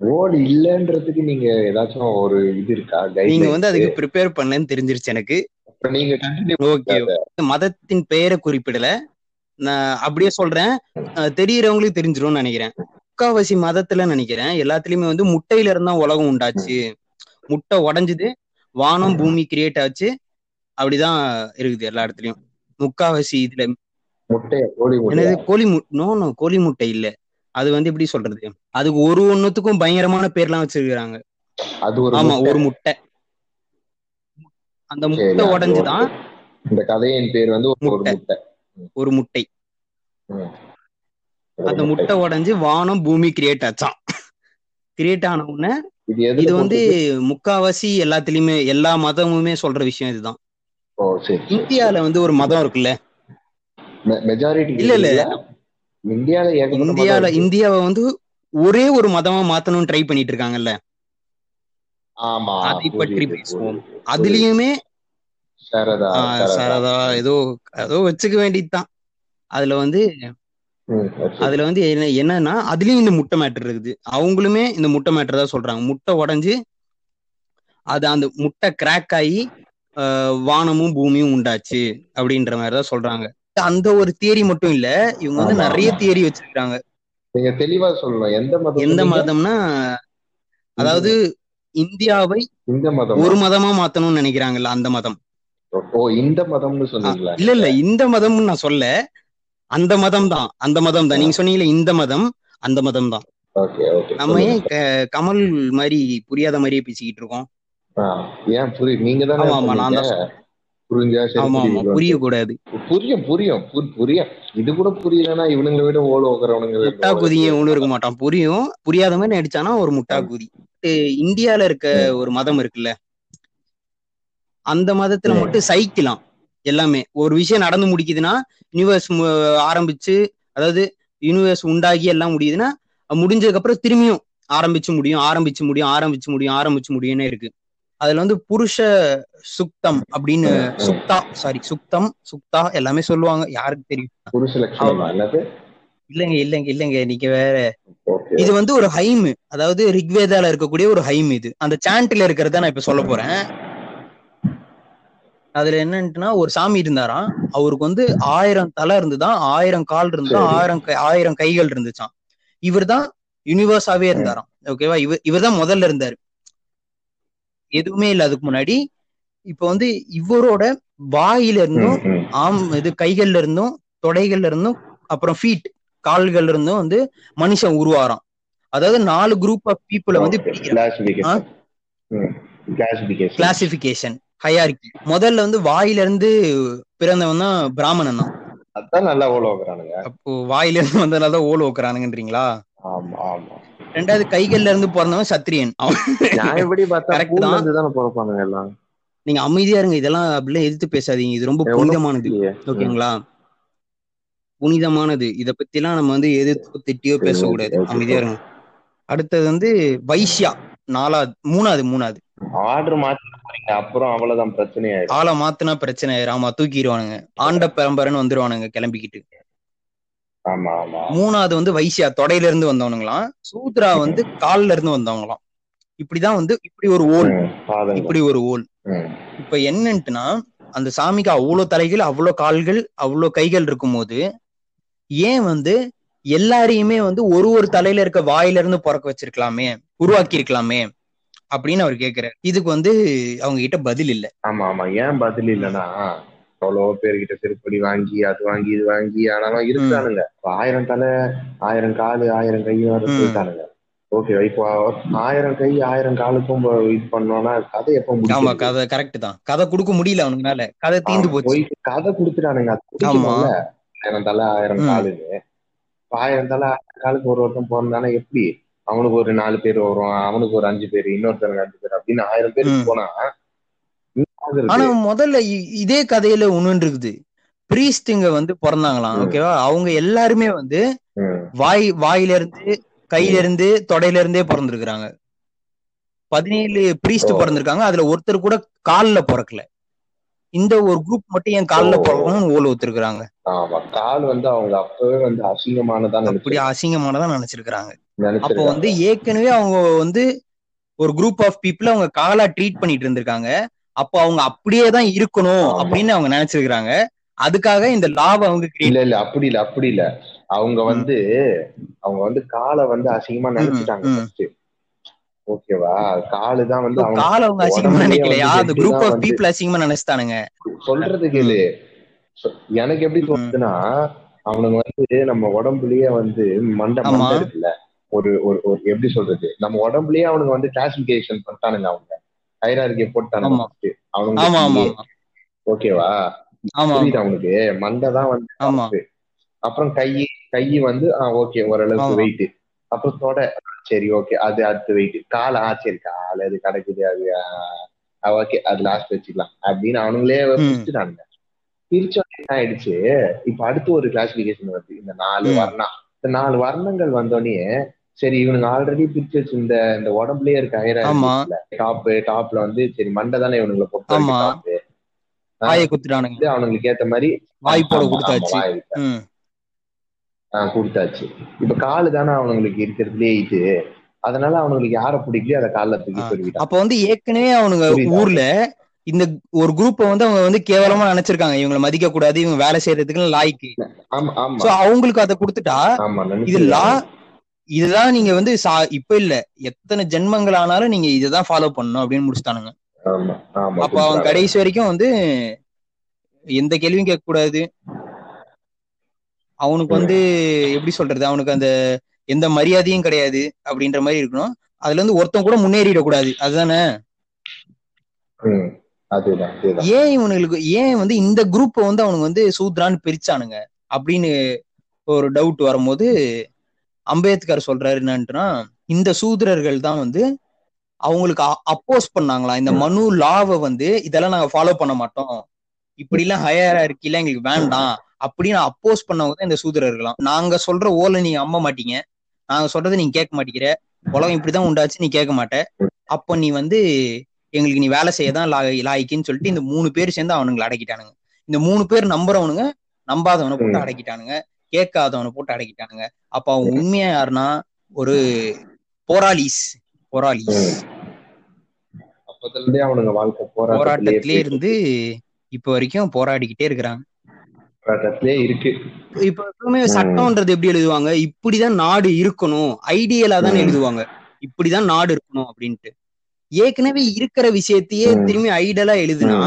ஓடு இல்லன்றதுக்கு நீங்க ஏதாச்சும் ஒரு இது இருக்கா? நீங்க வந்து அதுக்கு ப்ரிப்பேர் பண்ணலன்னு தெரிஞ்சிருச்சு எனக்கு. நீங்க மதத்தின் பெயரை குறிப்பிடல. நான் அப்படியே சொல்றேன். தெரியறவங்களுக்கு தெரிஞ்சிரும்னு நினைக்கிறேன். முக்காவாசி மதத்துல நினைக்கிறேன். எல்லாத்துலயுமே வந்து முட்டையில இருந்தா உலகம் உண்டாச்சு. முட்டை உடைஞ்சுது வானம் பூமி கிரியேட் ஆச்சு. அப்படிதான் இருக்குது எல்லா இடத்துலயும். முக்காவாசி இதுல என்னது? கோழி நோ நோ கோழி முட்டை இல்ல. அது வந்து எப்படி சொல்றது? அதுக்கு ஒரு ஒண்ணுத்துக்கும் பயங்கரமான பேர்லாம் வச்சிருக்காங்க ஆமா. ஒரு முட்டை. அந்த முட்டை உடைஞ்சுதான். இந்த கதையின் பேர் வந்து ஒரு முட்டை. ஒரு முட்டை அந்த முட்டை உடைஞ்சு வானம் பூமி கிரியேட் ஆச்சான் கிரியேட் ஆன உடனே இது வந்து? முக்காவாசி எல்லாத்துலயுமே எல்லா மதமுமே சொல்ற விஷயம் இதுதான். இந்தியால வந்து ஒரு மதம் இருக்குல்ல இல்ல, இல்ல. இந்தியால. இந்தியாவை வந்து ஒரே ஒரு மதமா மாத்தணும்னு ட்ரை பண்ணிட்டு இருக்காங்கல்ல ஆமா அதை பற்றி பேசுவோம். அதுலயுமே சரதா ஏதோ ஏதோ வச்சுக்க வேண்டியதுதான். அதுல வந்து. அதுல வந்து என்ன என்னன்னா அதுலயும் இந்த முட்டை மேட்டர் இருக்குது. அவங்களுமே இந்த முட்டை மேட்டர் தான் சொல்றாங்க. முட்டை உடைஞ்சு அது அந்த முட்டை கிராக் ஆகி வானமும் பூமியும் உண்டாச்சு அப்படின்ற மாதிரி தான் சொல்றாங்க. அந்த ஒரு தியரி மட்டும் இல்ல இவங்க வந்து நிறைய. தியரி வச்சிருக்காங்க. நீங்க தெளிவா சொல்லணும் எந்த மதம் எந்த? மதம்னா அதாவது இந்தியாவை இந்த மதம்? ஒரு மதமா மாத்தணும்னு நினைக்கிறாங்கல்ல அந்த மதம். ஓ இந்த மதம்னு சொன்னீங்களா? இல்ல இல்ல இந்த மதம்னு நான் சொல்ல. அந்த மதம் தான் அந்த மதம் தான் நீங்க சொன்னீங்களே இந்த மதம் அந்த மதம் தான் நம்ம ஏன் கமல் மாதிரி புரியாத மாதிரியே பேசிக்கிட்டு இருக்கோம்? ஏன் புரியுது நீங்க தானே ஆமா ஆமா நான் தான் சொன்னீங்க. சொல்றேன். புரிஞ்சா சரி ஆமா ஆமா புரியுது. புரிய கூடாது புரியும் புரியும் புரி- புரியும். இது கூட புரியலன்னா இவனுங்களை விட ஓக்குறவனுங்க முட்டா குதிங்க ஒண்ணு இருக்க மாட்டான். புரியும். புரியாத மாதிரி நடிச்சானா ஒரு முட்டா குதி. இந்தியால இருக்க ஒரு மதம் இருக்குல்ல? அந்த மதத்துல. மட்டும் சைக்கலாம் எல்லாமே. ஒரு விஷயம் நடந்து முடிக்குதுன்னா யூனிவர்ஸ் ஆரம்பிச்சு அதாவது யூனிவர்ஸ் உண்டாகி எல்லாம் முடியுதுன்னா முடிஞ்சதுக்கு அப்புறம் திரும்பியும் ஆரம்பிச்சு முடியும் ஆரம்பிச்சு முடியும் ஆரம்பிச்சு முடியும் ஆரம்பிச்சு முடியும்னே இருக்கு. அதுல வந்து புருஷ சுக்தம் அப்படின்னு. சுக்தா சாரி சுக்தம் சுக்தா எல்லாமே சொல்லுவாங்க. யாருக்கு தெரியும்? இல்லைங்க இல்லைங்க இல்லைங்க. நீங்க வேற. இது வந்து ஒரு ஹைம். அதாவது ரிக்வேதால இருக்கக்கூடிய ஒரு ஹைம் இது. அந்த சாண்ட்ல இருக்கிறத நான் இப்ப சொல்ல போறேன். அதுல என்னன்ட்டுனா ஒரு சாமி இருந்தாராம். அவருக்கு வந்து ஆயிரம் தலை இருந்துதான் ஆயிரம் கால் இருந்துதான். ஆயிரம் ஆயிரம் கைகள் இருந்துச்சாம். இவர்தான் யூனிவர்ஸாவே இருந்தாராம். ஓகேவா இவர் இவர்தான் முதல்ல இருந்தாரு. எதுவுமே இல்ல அதுக்கு முன்னாடி. இப்ப வந்து இவரோட வாயில இருந்தும். ஆம் இது கைகள்ல இருந்தும் தொடைகள்ல இருந்தும் அப்புறம் ஃபீட் கால்கள்ல இருந்தும் வந்து மனுஷன் உருவாராம். அதாவது நாலு குரூப் ஆஃப் பீப்புளை வந்து. கிளாசிபிகேஷன் ஹையார்கி முதல்ல வந்து வாயில இருந்து பிறந்தவன் தான் பிராமணன் தான். அதான் நல்லா ஓல ஓக்குறானுங்க அப்போ வாயில இருந்து வந்ததுனால தான் ஓல வைக்கிறானுங்கன்றீங்களா? ஆமா ஆமா. ரெண்டாவது கைகள்ல இருந்து பிறந்தவன் சத்திரியன். அவன் பார்த்தா எல்லாம். நீங்க அமைதியா இருங்க. இதெல்லாம் அப்படிலாம் எதிர்த்து பேசாதீங்க. இது ரொம்ப புனிதமானது. ஓகேங்களா? புனிதமானது. இத பத்தி எல்லாம் நம்ம வந்து எதிர்த்து திட்டியோ பேசக்கூடாது. அமைதியா இருங்க. அடுத்தது வந்து வைஷ்யா. நாலாவது மூணாவது மூணாவது. ஆர்டர் மாத்தி போறீங்க அப்புறம் அவ்வளவுதான் பிரச்சனை ஆயிடும் ஆளை மாத்துனா பிரச்சனை ஆயிரும். ஆமா தூக்கிடுவானுங்க. ஆண்ட பரம்பரைன்னு வந்துருவானுங்க கிளம்பிக்கிட்டு. ஆமா ஆமா. மூணாவது வந்து வைசியா தொடையில இருந்து வந்தவனுங்களாம். சூத்ரா வந்து கால்ல இருந்து வந்தவங்களாம். இப்படிதான் வந்து இப்படி ஒரு ஓல். இப்படி ஒரு ஓல். இப்ப என்னன்ட்டுனா அந்த சாமிக்கு அவ்வளவு தலைகள் அவ்வளவு கால்கள் அவ்வளவு கைகள் இருக்கும்போது ஏன் வந்து எல்லாரையுமே வந்து ஒரு ஒரு தலையில இருக்க வாயில இருந்து பிறக்க வச்சிருக்கலாமே உருவாக்கி இருக்கலாமே அப்படின்னு அவர் கேக்குறாரு. இதுக்கு வந்து அவங்க கிட்ட பதில் இல்ல. ஆமா ஆமா. ஏன் பதில் இல்லைன்னா எவ்வளவோ பேர்கிட்ட திருப்படி வாங்கி அது வாங்கி இது வாங்கி ஆனாலும் இருக்கானுங்க. ஆயிரம் தலை ஆயிரம் காலு ஆயிரம் கை வர ம். போயிட்டானுங்க. ஓகே இப்போ ஆயிரம் கை ஆயிரம் காலுக்கும் இது பண்ணோம்னா கதை எப்ப ஆமா முடியும் கதை கரெக்ட் தான். கதை கொடுக்க முடியல அவனுங்கனால. கதை தீந்து போச்சு. கதை கொடுத்துட்டானுங்க. ஆமா. ஆயிரம் தலை ஆயிரம். காலுன்னு. ஆயிரம் தலை ஆயிரம் காலுக்கு ஒரு ஒருத்தன் பிறந்தானே எப்படி? அவனுக்கு ஒரு நாலு பேர் வரும் அவனுக்கு ஒரு அஞ்சு பேர் இன்னொருத்தனுக்கு அஞ்சு பேர் அப்படின்னு ஆயிரம் பேருக்கு ம். போனா. ஆனா முதல்ல இதே கதையில ஒண்ணு இருக்குது பிரீஸ்டுங்க வந்து பிறந்தாங்களாம். ஓகேவா அவங்க எல்லாருமே வந்து. வாய் வாயில இருந்து கையில இருந்து தொடையில இருந்தே பிறந்திருக்கிறாங்க பதினேழு பிரீஸ்ட். பிறந்திருக்காங்க அதுல ஒருத்தர் கூட கால்ல பிறக்கல இந்த ஒரு குரூப் மட்டும் என் கால்ல ஓ. பிறக்கணும்னு ஓல ஒத்துருக்காங்க ஆமா கால் வந்து அவங்க அப்பவே வந்து அசிங்கமானதா அப்படி நினைச்சு அசிங்கமானதா நினைச்சிருக்காங்க அப்போ வந்து ஏற்கனவே அவங்க வந்து ஒரு குரூப் ஆஃப் பீப்புள் அவங்க காலா ட்ரீட் பண்ணிட்டு இருந்திருக்காங்க. அப்போ அவங்க அப்படியே தான் இருக்கணும். அப்படின்னு அவங்க நினைச்சிருக்காங்க அதுக்காக இந்த லாவை அவங்க இல்ல இல்ல அப்படி இல்ல அப்படி இல்ல. அவங்க வந்து அவங்க வந்து காலை வந்து அசிங்கமா நினைச்சிட்டாங்க ஓகேவா? காலு தான் வந்து கால அவங்க அசிங்கமா நினைக்கலையா அந்த குரூப் ஆஃப் பீப்புள் அசிங்கமா நினைச்சிட்டானுங்க. சொல்றது கேளு. எனக்கு எப்படி தோணுதுன்னா அவனுங்க வந்து நம்ம உடம்புலயே வந்து மண்டை இருக்குல்ல. ஒரு ஒரு ஒரு எப்படி சொல்றது? நம்ம உடம்புலயே அவனுங்க வந்து கிளாசிபிகேஷன் பண்ணிட்டானுங்க அவங்க. ஹைரார்கிய போட்டானுங்க அவனுங்க ஓகேவா? புரியுது அவனுக்கு மண்டை தான் வந்து. அப்புறம் கை கை வந்து ஓகே ஓரளவுக்கு. வெயிட் அப்புறம் தொடை சரி ஓகே அது அடுத்து வெயிட் கால் ஆ சரி கால் அது கிடைக்குது அது ஓகே அது லாஸ்ட் வச்சுக்கலாம். அப்படின்னு அவனுங்களே பிரிச்சுட்டானுங்க பிரிச்ச உடனே என்ன ஆயிடுச்சு? இப்ப அடுத்து ஒரு கிளாசிபிகேஷன் வருது. இந்த நாலு. வர்ணம் இந்த நாலு வர்ணங்கள் வந்தோடனே சரி இவனுங்க ஆல்ரெடி பிரிச்சு வச்சு இந்த உடம்புலயே இருக்க. டாப் டாப்ல வந்து சரி மண்டை தானே இவனுங்களை வந்து அவனுங்களுக்கு ஏத்த மாதிரி வாய் போட கொடுத்தாச்சு. கொடுத்தாச்சு. இப்ப காலு தானே அவனுங்களுக்கு இருக்கிறதுலே இது. அதனால அவனுங்களுக்கு யார பிடிக்கலையோ அதை கால்ல தூக்கி. சொல்லிட்டான் அப்ப வந்து ஏற்கனவே அவனுங்க? ஊர்ல இந்த ஒரு குரூப்ப வந்து அவங்க வந்து கேவலமா நினைச்சிருக்காங்க. இவங்களை மதிக்க கூடாது இவங்க வேலை செய்யறதுக்கு லாய்க்கு. சோ அவங்களுக்கு அதை கொடுத்துட்டா இது லா இதுதான் நீங்க வந்து சா- இப்ப இல்ல. எத்தனை ஜென்மங்கள் ஆனாலும் நீங்க இதுதான் ஃபாலோ பண்ணணும் அப்படின்னு முடிச்சுட்டானுங்க. அப்ப அவன். கடைசி வரைக்கும் வந்து எந்த கேள்வியும் கேட்க கூடாது அவனுக்கு வந்து எப்படி சொல்றது? அவனுக்கு அந்த எந்த மரியாதையும் கிடையாது அப்படின்ற மாதிரி இருக்கணும். அதுல இருந்து ஒருத்தன் கூட முன்னேறிடக்கூடாது. அதுதானே? ஏன் இவனுங்களுக்கு ஏன் வந்து இந்த குரூப்பை வந்து அவனுங்க வந்து சூத்ரான்னு பிரிச்சானுங்க? அப்படின்னு ஒரு டவுட் வரும்போது அம்பேத்கர் சொல்றாரு என்னன்ட்டுனா இந்த சூத்திரர்கள் தான் வந்து அவங்களுக்கு அப்போஸ் பண்ணாங்களாம் இந்த மனு லாவை வந்து இதெல்லாம் நாங்க ஃபாலோ பண்ண மாட்டோம். இப்படி எல்லாம் ஹையர் இருக்கில எங்களுக்கு வேண்டாம். அப்படின்னு அப்போஸ் பண்ணவங்க தான் இந்த சூத்திரர்களாம் நாங்க சொல்ற ஓலை நீங்க அம்ப மாட்டீங்க. நாங்க சொல்றதை நீங்க கேட்க மாட்டேங்கிற. உலகம் இப்படிதான் உண்டாச்சு நீ கேட்க மாட்ட. அப்ப நீ வந்து எங்களுக்கு நீ வேலை செய்யதான் லா- லாய்க்குன்னு சொல்லிட்டு இந்த மூணு பேர் சேர்ந்து அவனுங்களை அடக்கிட்டானுங்க. இந்த மூணு பேர் நம்புறவனுங்க நம்பாதவனை போட்டு. அடக்கிட்டானுங்க. கேட்காதவனை போட்டு அடக்கிட்டானுங்க. அப்ப அவன் உண்மையா யாருன்னா ஒரு போராளிஸ் போராளிஸ். போராட்டத்திலே இருந்து இப்ப வரைக்கும் போராடிக்கிட்டே இருக்கிறாங்க. இருக்கு இப்ப எப்பவுமே சட்டம்ன்றது எப்படி எழுதுவாங்க இப்படிதான் நாடு இருக்கணும் ஐடியலா தான். எழுதுவாங்க இப்படிதான் நாடு இருக்கணும் அப்படின்ட்டு ஏற்கனவே இருக்கிற விஷயத்தையே. திரும்பி ஐடியலா எழுதுனா.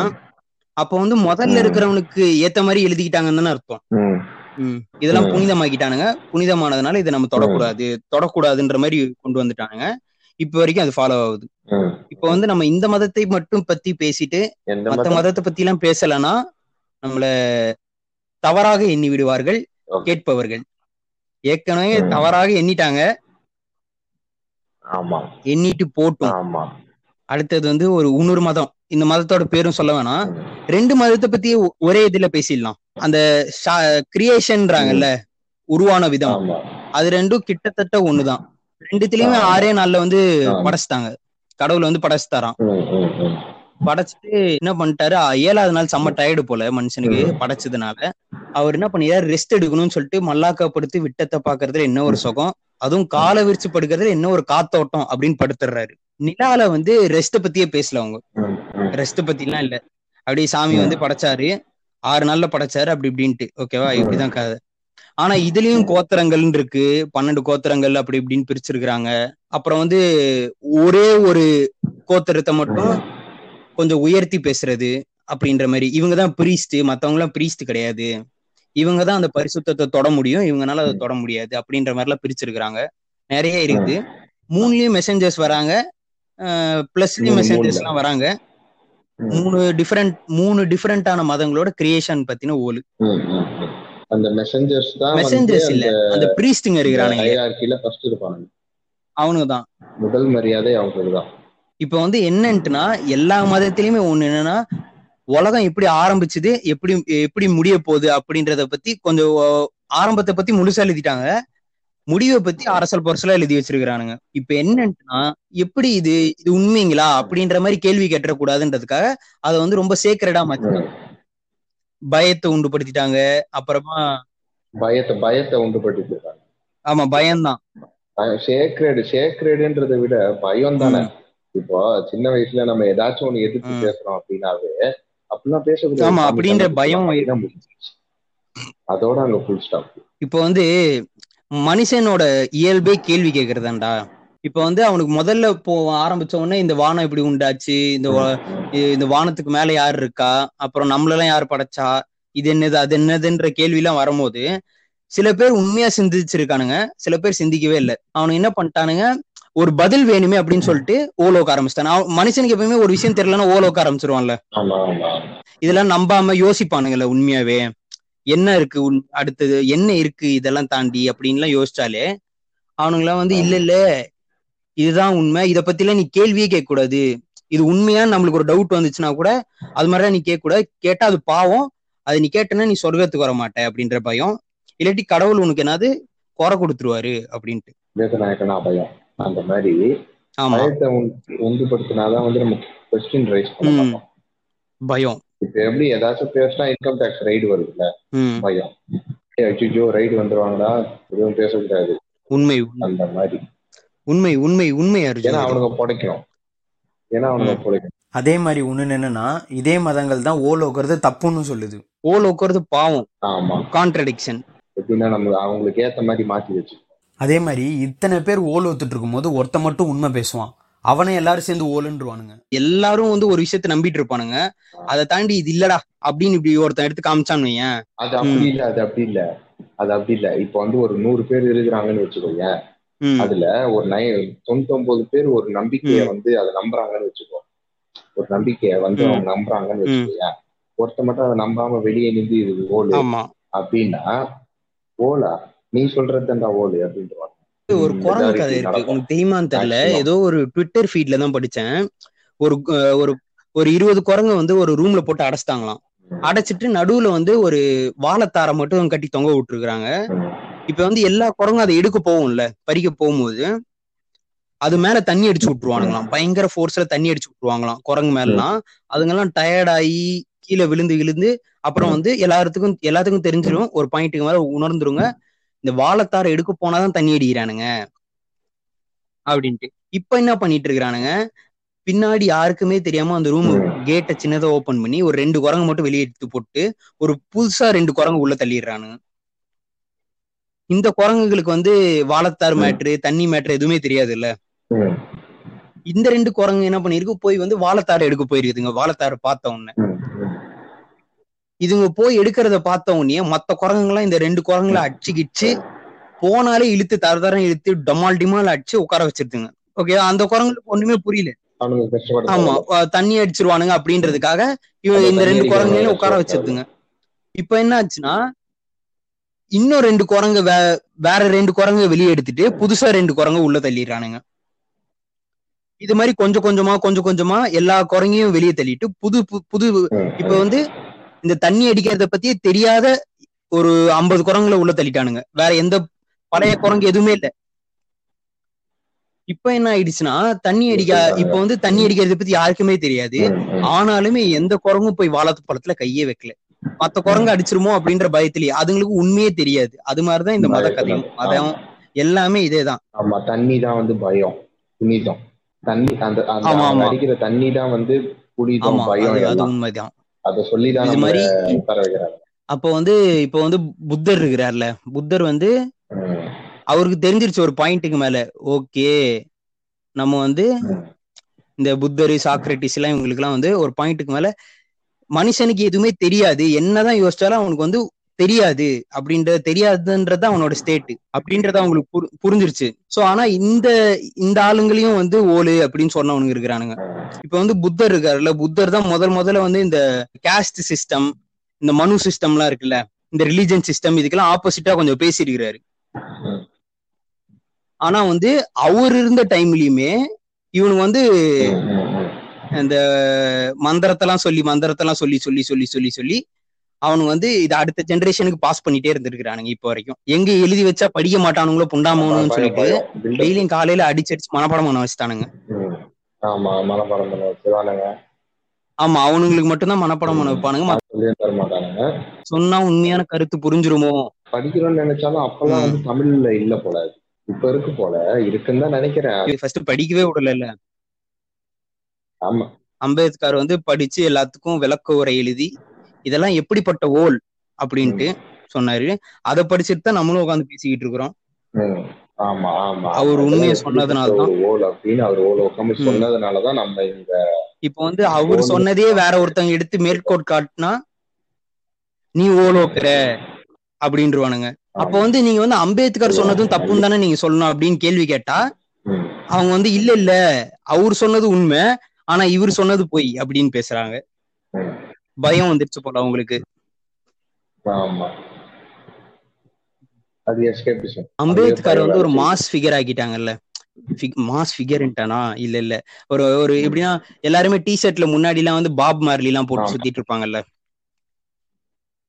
அப்ப வந்து முதல்ல. இருக்கிறவனுக்கு ஏத்த மாதிரி எழுதிக்கிட்டாங்கன்னு அர்த்தம். இதெல்லாம். புனிதமாக்கிட்டானுங்க புனிதமானதுனால இதை நம்ம தொடக்கூடாது தொடக்கூடாதுன்ற மாதிரி கொண்டு வந்துட்டானுங்க இப்ப வரைக்கும் அது ஃபாலோ ஆகுது. இப்ப வந்து நம்ம இந்த மதத்தை மட்டும் பத்தி பேசிட்டு மத்த மதத்தை பத்தி எல்லாம் பேசலன்னா நம்மள தவறாக எண்ணி விடுவார்கள். கேட்பவர்கள். ஏற்கனவே. தவறாக எண்ணிட்டாங்க. ஆமா. எண்ணிட்டு போட்டும். ஆமா. அடுத்தது வந்து ஒரு இன்னொரு மதம். இந்த மதத்தோட பேரும் சொல்ல வேணாம். ரெண்டு மதத்தை பத்தி ஒரே இதுல பேசிடலாம். அந்த கிரியேஷன்றாங்கல்ல உருவான விதம். அது ரெண்டும் கிட்டத்தட்ட ஒண்ணுதான். ரெண்டுத்திலயுமே. ஆறே நாள்ல வந்து. படைச்சிட்டாங்க. கடவுள் வந்து படைச்சு தரான் ம், ம், ம். படைச்சிட்டு என்ன பண்ணிட்டாரு ஏழாவது நாள் செம்ம டயர்டு போல மனுஷனுக்கு. படைச்சதுனால. அவர் என்ன பண்ணிடுறாரு ரெஸ்ட் எடுக்கணும்னு சொல்லிட்டு மல்லாக்கா படுத்து விட்டத்தை பாக்குறதுல என்ன ஒரு சுகம் அதுவும் காலை விரிச்சு படுக்கிறதுல என்ன ஒரு காத்தோட்டம் அப்படின்னு படுத்துடுறாரு நிலால வந்து ரெஸ்ட பத்தியே பேசல அவங்க. ரெஸ்ட் பத்திலாம் இல்ல. அப்படியே சாமி வந்து படைச்சாரு. ஆறு நாள்ல படைச்சாரு அப்படி இப்படின்ட்டு. ஓகேவா? இப்படிதான் கதை. ஆனா இதுலயும் கோத்திரங்கள்னு இருக்கு. பன்னெண்டு கோத்திரங்கள் அப்படி இப்படின்னு பிரிச்சிருக்கிறாங்க. அப்புறம் வந்து ஒரே ஒரு கோத்திரத்தை மட்டும் கொஞ்சம் உயர்த்தி பேசுறது அப்படின்ற மாதிரி. இவங்க தான் பிரீஸ்ட் மத்தவங்க எல்லாம் பிரீஸ்ட் கிடையாது. இவங்க தான் அந்த பரிசுத்தத்தை தொட முடியும். இவங்கனால அதை தொட முடியாது அப்படின்ற மாதிரி எல்லாம் பிரிச்சிருக்கிறாங்க. நிறைய இருக்குது மூணுலயும் மெசஞ்சர்ஸ் வராங்க. பிளஸ்லயும் மெசஞ்சர்ஸ். எல்லாம் வராங்க. மூணு டிஃபரெண்ட் மூணு டிஃபரெண்டான மதங்களோட கிரியேஷன் பத்தின ஓலு. அந்த மெசஞ்சர்ஸ் தான் மெசஞ்சர்ஸ் இல்ல. அந்த பிரீஸ்டுங்க இருக்கிறானுங்க. ஹைரார்கில ஃபர்ஸ்ட் இருப்பாங்க அவனுங்க தான் முதல் மரியாதை அவங்களுக்கு தான். இப்ப வந்து என்னன்ட்டுனா எல்லா மதத்திலயுமே ஒண்ணு என்னன்னா உலகம் எப்படி ஆரம்பிச்சது எப்படி எப்படி முடிய போகுது அப்படின்றத பத்தி கொஞ்சம் ஆரம்பத்தை பத்தி முழுசா எழுதிட்டாங்க. முடிவை பத்தி அரசல் பொரசலா எழுதி வச்சிருக்கிறானுங்க. இப்ப என்னன்ட்டுனா எப்படி இது இது உண்மைங்களா அப்படின்ற மாதிரி கேள்வி கேட்டக்கூடாதுன்றதுக்காக அதை வந்து ரொம்ப சேக்கரடா மாத்தி பயத்தை உண்டுபடுத்திட்டாங்க. அப்புறமா பயத்தை பயத்தை உண்டு படுத்திருக்காங்க ஆமா பயம்தான். சேக்ரேடு சேக்ரேடுன்றதை விட பயம் தானே? இப்போ சின்ன வயசுல நம்ம ஏதாச்சும் ஒண்ணு எதிர்த்து. பேசுறோம் அப்படின்னாவே அப்படிலாம் பேசக்கூடாது ஆமா, அப்படின்ற பயம். அதோட அங்க ஃபுல் ஸ்டாப் இப்போ வந்து மனுஷனோட இயல்பே கேள்வி கேக்குறதாண்டா இப்போ வந்து அவனுக்கு முதல்ல போ ஆரம்பிச்ச உடனே இந்த வானம் இப்படி உண்டாச்சு இந்த இந்த வானத்துக்கு மேல யார் இருக்கா அப்புறம் நம்மளெல்லாம் யார் படைச்சா இது என்னது அது என்னதுன்ற கேள்வி எல்லாம் வரும்போது சில பேர் உண்மையா சிந்திச்சிருக்கானுங்க சில பேர் சிந்திக்கவே இல்லை. அவனுக்கு என்ன பண்ணிட்டானுங்க ஒரு பதில் வேணுமே அப்படின்னு சொல்லிட்டு ஓலோக்க ஆரம்பிச்சிட்டான். மனுஷனுக்கு எப்பவுமே ஒரு விஷயம் தெரியலன்னா ஓலோக்க ஆரம்பிச்சிருவான்ல. இதெல்லாம் நம்பாம யோசிப்பானுங்கல்ல உண்மையாவே. என்ன இருக்கு அடுத்தது? என்ன இருக்கு இதெல்லாம் தாண்டி அப்படின்லாம் யோசிச்சாலே அவனுங்களாம் வந்து இல்ல இல்ல. இதுதான் உண்மை. இத பத்தி எல்லாம் நீ கேள்வியே கேட்க கூடாது இது உண்மையா நம்மளுக்கு ஒரு டவுட் வந்துச்சுன்னா கூட அது மாதிரிலாம் நீ கேட்க கூடாது கேட்டா அது பாவம். அது நீ கேட்டனா நீ சொர்க்கத்துக்கு வர மாட்ட அப்படின்ற பயம். இல்லாட்டி கடவுள் உனக்கு என்னது? குறை கொடுத்துருவாரு அப்படின்ட்டு. அந்த மாதிரி பயத்தை உண்டு- உண்டுபடுத்தினாதான் வந்து நம்ம கொஸ்டின் ரைஸ் பண்ண பயம். இப்ப எப்படி ஏதாச்சும் பேசினா இன்கம் டேக்ஸ் ரைடு வருதுல்ல? பயம். அச்சுஜோ ரைடு வந்துருவாங்கடா. எதுவும் பேசக்கூடாது உண்மை உண்மை, அந்த மாதிரி. உண்மை உண்மை உண்மை ஏன்னா அர்ஜுன் அவனுங்க புடைக்கணும். ஏன்னா அவனுங்க ம். புடைக்கணும். அதே மாதிரி ஒண்ணு என்னன்னா இதே மதங்கள் தான் ஓலோக்கிறது தப்புன்னு சொல்லுது. ஓல் உட்கறது பாவம். ஆமா. கான்ட்ரடிக்ஷன் எப்படின்னா நம்ம அவங்களுக்கு ஏத்த மாதிரி மாத்தி வச்சு. அதே மாதிரி இத்தனை பேர் ஓல் ஒத்துட்டு இருக்கும்போது ஒருத்த மட்டும் உண்மை பேசுவான். அவனை எல்லாரும் சேர்ந்து ஓலுன்றுவானுங்க. எல்லாரும் வந்து ஒரு விஷயத்த நம்பிட்டு இருப்பானுங்க. அதை தாண்டி இது இல்லடா அப்படின்னு இப்படி ஒருத்தன் எடுத்து காமிச்சான்னு வையேன். அது அப்படி இல்ல அது அப்படி இல்ல. அது அப்படி இல்ல. இப்ப வந்து ஒரு நூறு பேர் இருக்கிறாங்கன்னு வச்சுக்கோங்க அதுல ஒரு நை தொண்ணூத்தொன்பது பேர் ஒரு நம்பிக்கைய. வந்து அதை நம்புறாங்கன்னு வச்சுக்கோ. ஒரு நம்பிக்கைய வந்து. அவங்க நம்புறாங்கன்னு வச்சுக்கோங்க ஒருத்த மட்டும் அதை நம்பாம வெளியே நின்று இது ஓலு ஆமா. அப்படின்னா ஓலா? நீ சொல்றதுதான்டா ஓலு அப்படின்றாங்க ஒரு குரங்கு கதை இருக்கு. உனக்கு தெரியுமான்னு தெரியல. ஏதோ ஒரு ட்விட்டர் ஃபீட்ல தான் படிச்சேன். ஒரு ஒரு ஒரு இருபது குரங்கு வந்து ஒரு ரூம்ல போட்டு அடைச்சிட்டாங்களாம். அடைச்சிட்டு நடுவுல வந்து ஒரு வாழைத்தாரை மட்டும் கட்டி தொங்க விட்டுருக்காங்க. இப்ப வந்து எல்லா குரங்கும் அதை எடுக்க போகும்ல. பறிக்க போகும்போது அது மேல தண்ணி அடிச்சு விட்டுருவானுங்களாம். பயங்கர ஃபோர்ஸ்ல தண்ணி அடிச்சு விட்டுருவாங்களாம் குரங்கு மேலாம் அதுங்கெல்லாம் டயர்டாயி கீழே விழுந்து விழுந்து அப்புறம் வந்து எல்லாத்துக்கும் எல்லாத்துக்கும் தெரிஞ்சிரும். ஒரு பாயிண்ட்டுக்கு மேல உணர்ந்துருங்க. இந்த வாழைத்தாரை எடுக்க போனாதான் தண்ணி அடிக்கிறானுங்க அப்படின்ட்டு இப்ப என்ன பண்ணிட்டு இருக்கிறானுங்க பின்னாடி யாருக்குமே தெரியாம அந்த ரூம். கேட்டை சின்னதா ஓபன் பண்ணி ஒரு ரெண்டு குரங்கு மட்டும் வெளியே எடுத்து போட்டு ஒரு புதுசா ரெண்டு குரங்கு உள்ள தள்ளிடுறானுங்க இந்த குரங்குகளுக்கு வந்து வாழைத்தார். மேட்ரு தண்ணி மேட்ரு எதுவுமே தெரியாது இல்ல. இந்த ரெண்டு குரங்கு என்ன பண்ணிருக்கு போய் வந்து வாழைத்தாரை எடுக்க போயிருக்குதுங்க வாழைத்தாரை பார்த்த உடனே. இதுங்க போய் எடுக்கிறத பார்த்த உடனே மத்த குரங்குங்களாம் இந்த ரெண்டு குரங்குல அடிச்சுக்கிச்சு. போனாலே இழுத்து தர தரம் இழுத்து டமால் டிமால் அடிச்சு உட்கார வச்சிருதுங்க. ஓகே அந்த குரங்குக்கு ஒண்ணுமே புரியல. ஆமா. தண்ணி அடிச்சிருவானுங்க அப்படின்றதுக்காக இவன் இந்த ரெண்டு வேலை உட்கார வச்சிருதுங்க. இப்ப என்ன ஆச்சுன்னா இன்னும் ரெண்டு குரங்கு வே வேற ரெண்டு குரங்கு வெளியே எடுத்துட்டு புதுசா ரெண்டு குரங்கு உள்ள தள்ளிடுறானுங்க. இது மாதிரி கொஞ்சம் கொஞ்சமா கொஞ்சம் கொஞ்சமா எல்லா குரங்கையும் வெளியே தள்ளிட்டு புது புது. இப்ப வந்து இந்த தண்ணி அடிக்கிறத பத்தியே தெரியாத ஒரு ஐம்பது குரங்குல உள்ள தள்ளிட்டானுங்க. வேற எந்த பழைய குரங்கு எதுவுமே இல்ல. இப்ப என்ன ஆயிடுச்சுன்னா தண்ணி அடிக்க இப்ப வந்து தண்ணி அடிக்கிறத பத்தி யாருக்குமே தெரியாது. ஆனாலுமே எந்த குரங்கும் போய் வாழைத்து பழத்துல கையே வைக்கல. மத்த குரங்கு அடிச்சிருமோ அப்படின்ற பயத்திலேயே அதுங்களுக்கு உண்மையே தெரியாது. அது மாதிரிதான் இந்த மத. கதையும். மதம் எல்லாமே இதேதான். ஆமா தண்ணி தான் வந்து பயம். புனிதம். தண்ணி அந்த. அடிக்கிற தண்ணி தான் வந்து புனிதம் பயம் அது உண்மைதான். அத சொல்லிதான் இது மாதிரி உட்கார வைக்கிறாங்க. அப்போ வந்து இப்போ வந்து புத்தர் இருக்கிறார்ல புத்தர் வந்து அவருக்கு தெரிஞ்சிருச்சு ஒரு பாயிண்ட்டுக்கு மேல. ஓகே நம்ம வந்து இந்த புத்தர் சாக்ரட்டிஸ் எல்லாம் இவங்களுக்கு எல்லாம் வந்து ஒரு பாயிண்ட்டுக்கு மேல மனுஷனுக்கு எதுவுமே தெரியாது. என்னதான் யோசிச்சாலும் அவனுக்கு வந்து தெரியாது அப்படின்ற தெரியாதுன்றது அவனோட ஸ்டேட் அப்படின்றத அவங்களுக்கு புரி- புரிஞ்சிருச்சு. சோ ஆனா இந்த இந்த ஆளுங்களையும் வந்து ஓலு அப்படின்னு சொன்னவனுங்க இருக்கிறானுங்க. இப்ப வந்து புத்தர் இருக்காருல்ல புத்தர் தான் முதல் முதல்ல வந்து இந்த கேஸ்ட் சிஸ்டம் இந்த மனு சிஸ்டம்லாம் இருக்குல்ல? இந்த ரிலீஜன் சிஸ்டம் இதுக்கெல்லாம் ஆப்போசிட்டா கொஞ்சம் பேசியிருக்கிறாரு. ஆனா வந்து அவர் இருந்த டைம்லயுமே இவனுக்கு வந்து அந்த இந்த மந்திரத்தெல்லாம் சொல்லி மந்திரத்தெல்லாம் சொல்லி சொல்லி சொல்லி சொல்லி சொல்லி அவனுக்கு வந்து இதை அடுத்த ஜெனரேஷனுக்கு பாஸ் பண்ணிட்டே இருந்திருக்கிறானுங்க இப்போ வரைக்கும். எங்க எழுதி வச்சா படிக்க மாட்டானுங்களோ புண்டாமவனுன்னு பயம், சொல்லிட்டு. டெய்லியும் காலையில அடிச்சடிச்சு மனப்பாடம் பண்ண வச்சுட்டானுங்க. ஆமா மனப்பாடம் பண்ண வச்சுதானுங்க ஆமா அவனுங்களுக்கு மட்டும்தான் மனப்பாடம் பண்ண வைப்பானுங்க. சொன்னா உண்மையான கருத்து புரிஞ்சிருமோ? படிக்கிறோம்னு நினைச்சாலும் அப்பெல்லாம் வந்து தமிழ்ல இல்ல போல. இப்ப இருக்கு போல. இருக்குன்னு தான் நினைக்கிறேன். ஃபர்ஸ்ட் படிக்கவே விடல ஆமா. அம்பேத்கர் வந்து படிச்சு எல்லாத்துக்கும் விளக்க உரை எழுதி இதெல்லாம் எப்படிப்பட்ட ஓல் அப்படின்ட்டு சொன்னாரு அதை படிச்சுட்டு தான் நம்மளும் உட்காந்து பேசிக்கிட்டு இருக்கிறோம். ஆமா ஆமா அவர். உண்மையை சொன்னதுனாலதான். ஓல் ஓல். சொன்னதுனாலதான் நம்ம இந்த இப்போ வந்து அவர் ஓல் சொன்னதே வேற ஒருத்தவங்க எடுத்து மேற்கோட் காட்டினா நீ ஓலோக்குற அப்படின்றவானுங்க அப்ப வந்து நீங்க வந்து அம்பேத்கர் சொன்னதும் தப்புன்னு தானே நீங்க சொல்லணும் அப்படின்னு கேள்வி கேட்டா. அவங்க வந்து இல்ல இல்ல அவர் சொன்னது உண்மை ஆனா இவர் சொன்னது பொய் அப்படின்னு பேசுறாங்க. பயம் வந்துருச்சு போல அவங்களுக்கு. எஸ்கேபிசம் அம்பேத்கர் வந்து ஒரு மாஸ் ஃபிகர் ஆக்கிட்டாங்கல்ல. மாஸ் ஃபிகர்ன்ட்டானா இல்ல இல்ல. ஒரு ஒரு எப்படின்னா எல்லாருமே டி ஷர்ட்ல முன்னாடி எல்லாம் வந்து பாப் மார்லி எல்லாம் போட்டு. சுத்திட்டு இருப்பாங்கல்ல.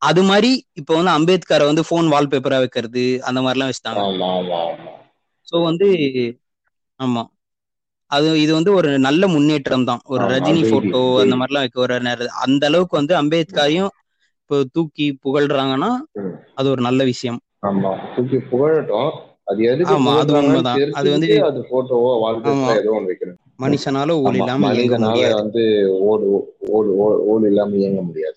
அது மாதிரி இப்ப வந்து அம்பேத்கரை வந்து போன் வால்பேப்பரா வைக்கிறது அந்த மாதிரி எல்லாம் வச்சுட்டாங்க சோ வந்து ஆமா. அது இது வந்து ஒரு நல்ல முன்னேற்றம் தான் ஒரு ரஜினி போட்டோ. அந்த மாதிரிலாம் வைக்க ஒரு நேர- அந்த அளவுக்கு வந்து அம்பேத்கரையும் இப்போ தூக்கி புகழ்றாங்கன்னா. அது ஒரு நல்ல விஷயம். ஆமா. தூக்கி புகழட்டும். அது எதுக்கு ஆமா, அது உண்மைதான். அது வந்து- அது போட்டோவோ. வாழ்க்கை ஏதோ ஒன்று வைக்கணும். மனுஷனால ஆமா, இல்லாம மனிதனால வந்து ஓடு ஓடு ஓடு இல்லாம இயங்க முடியாது.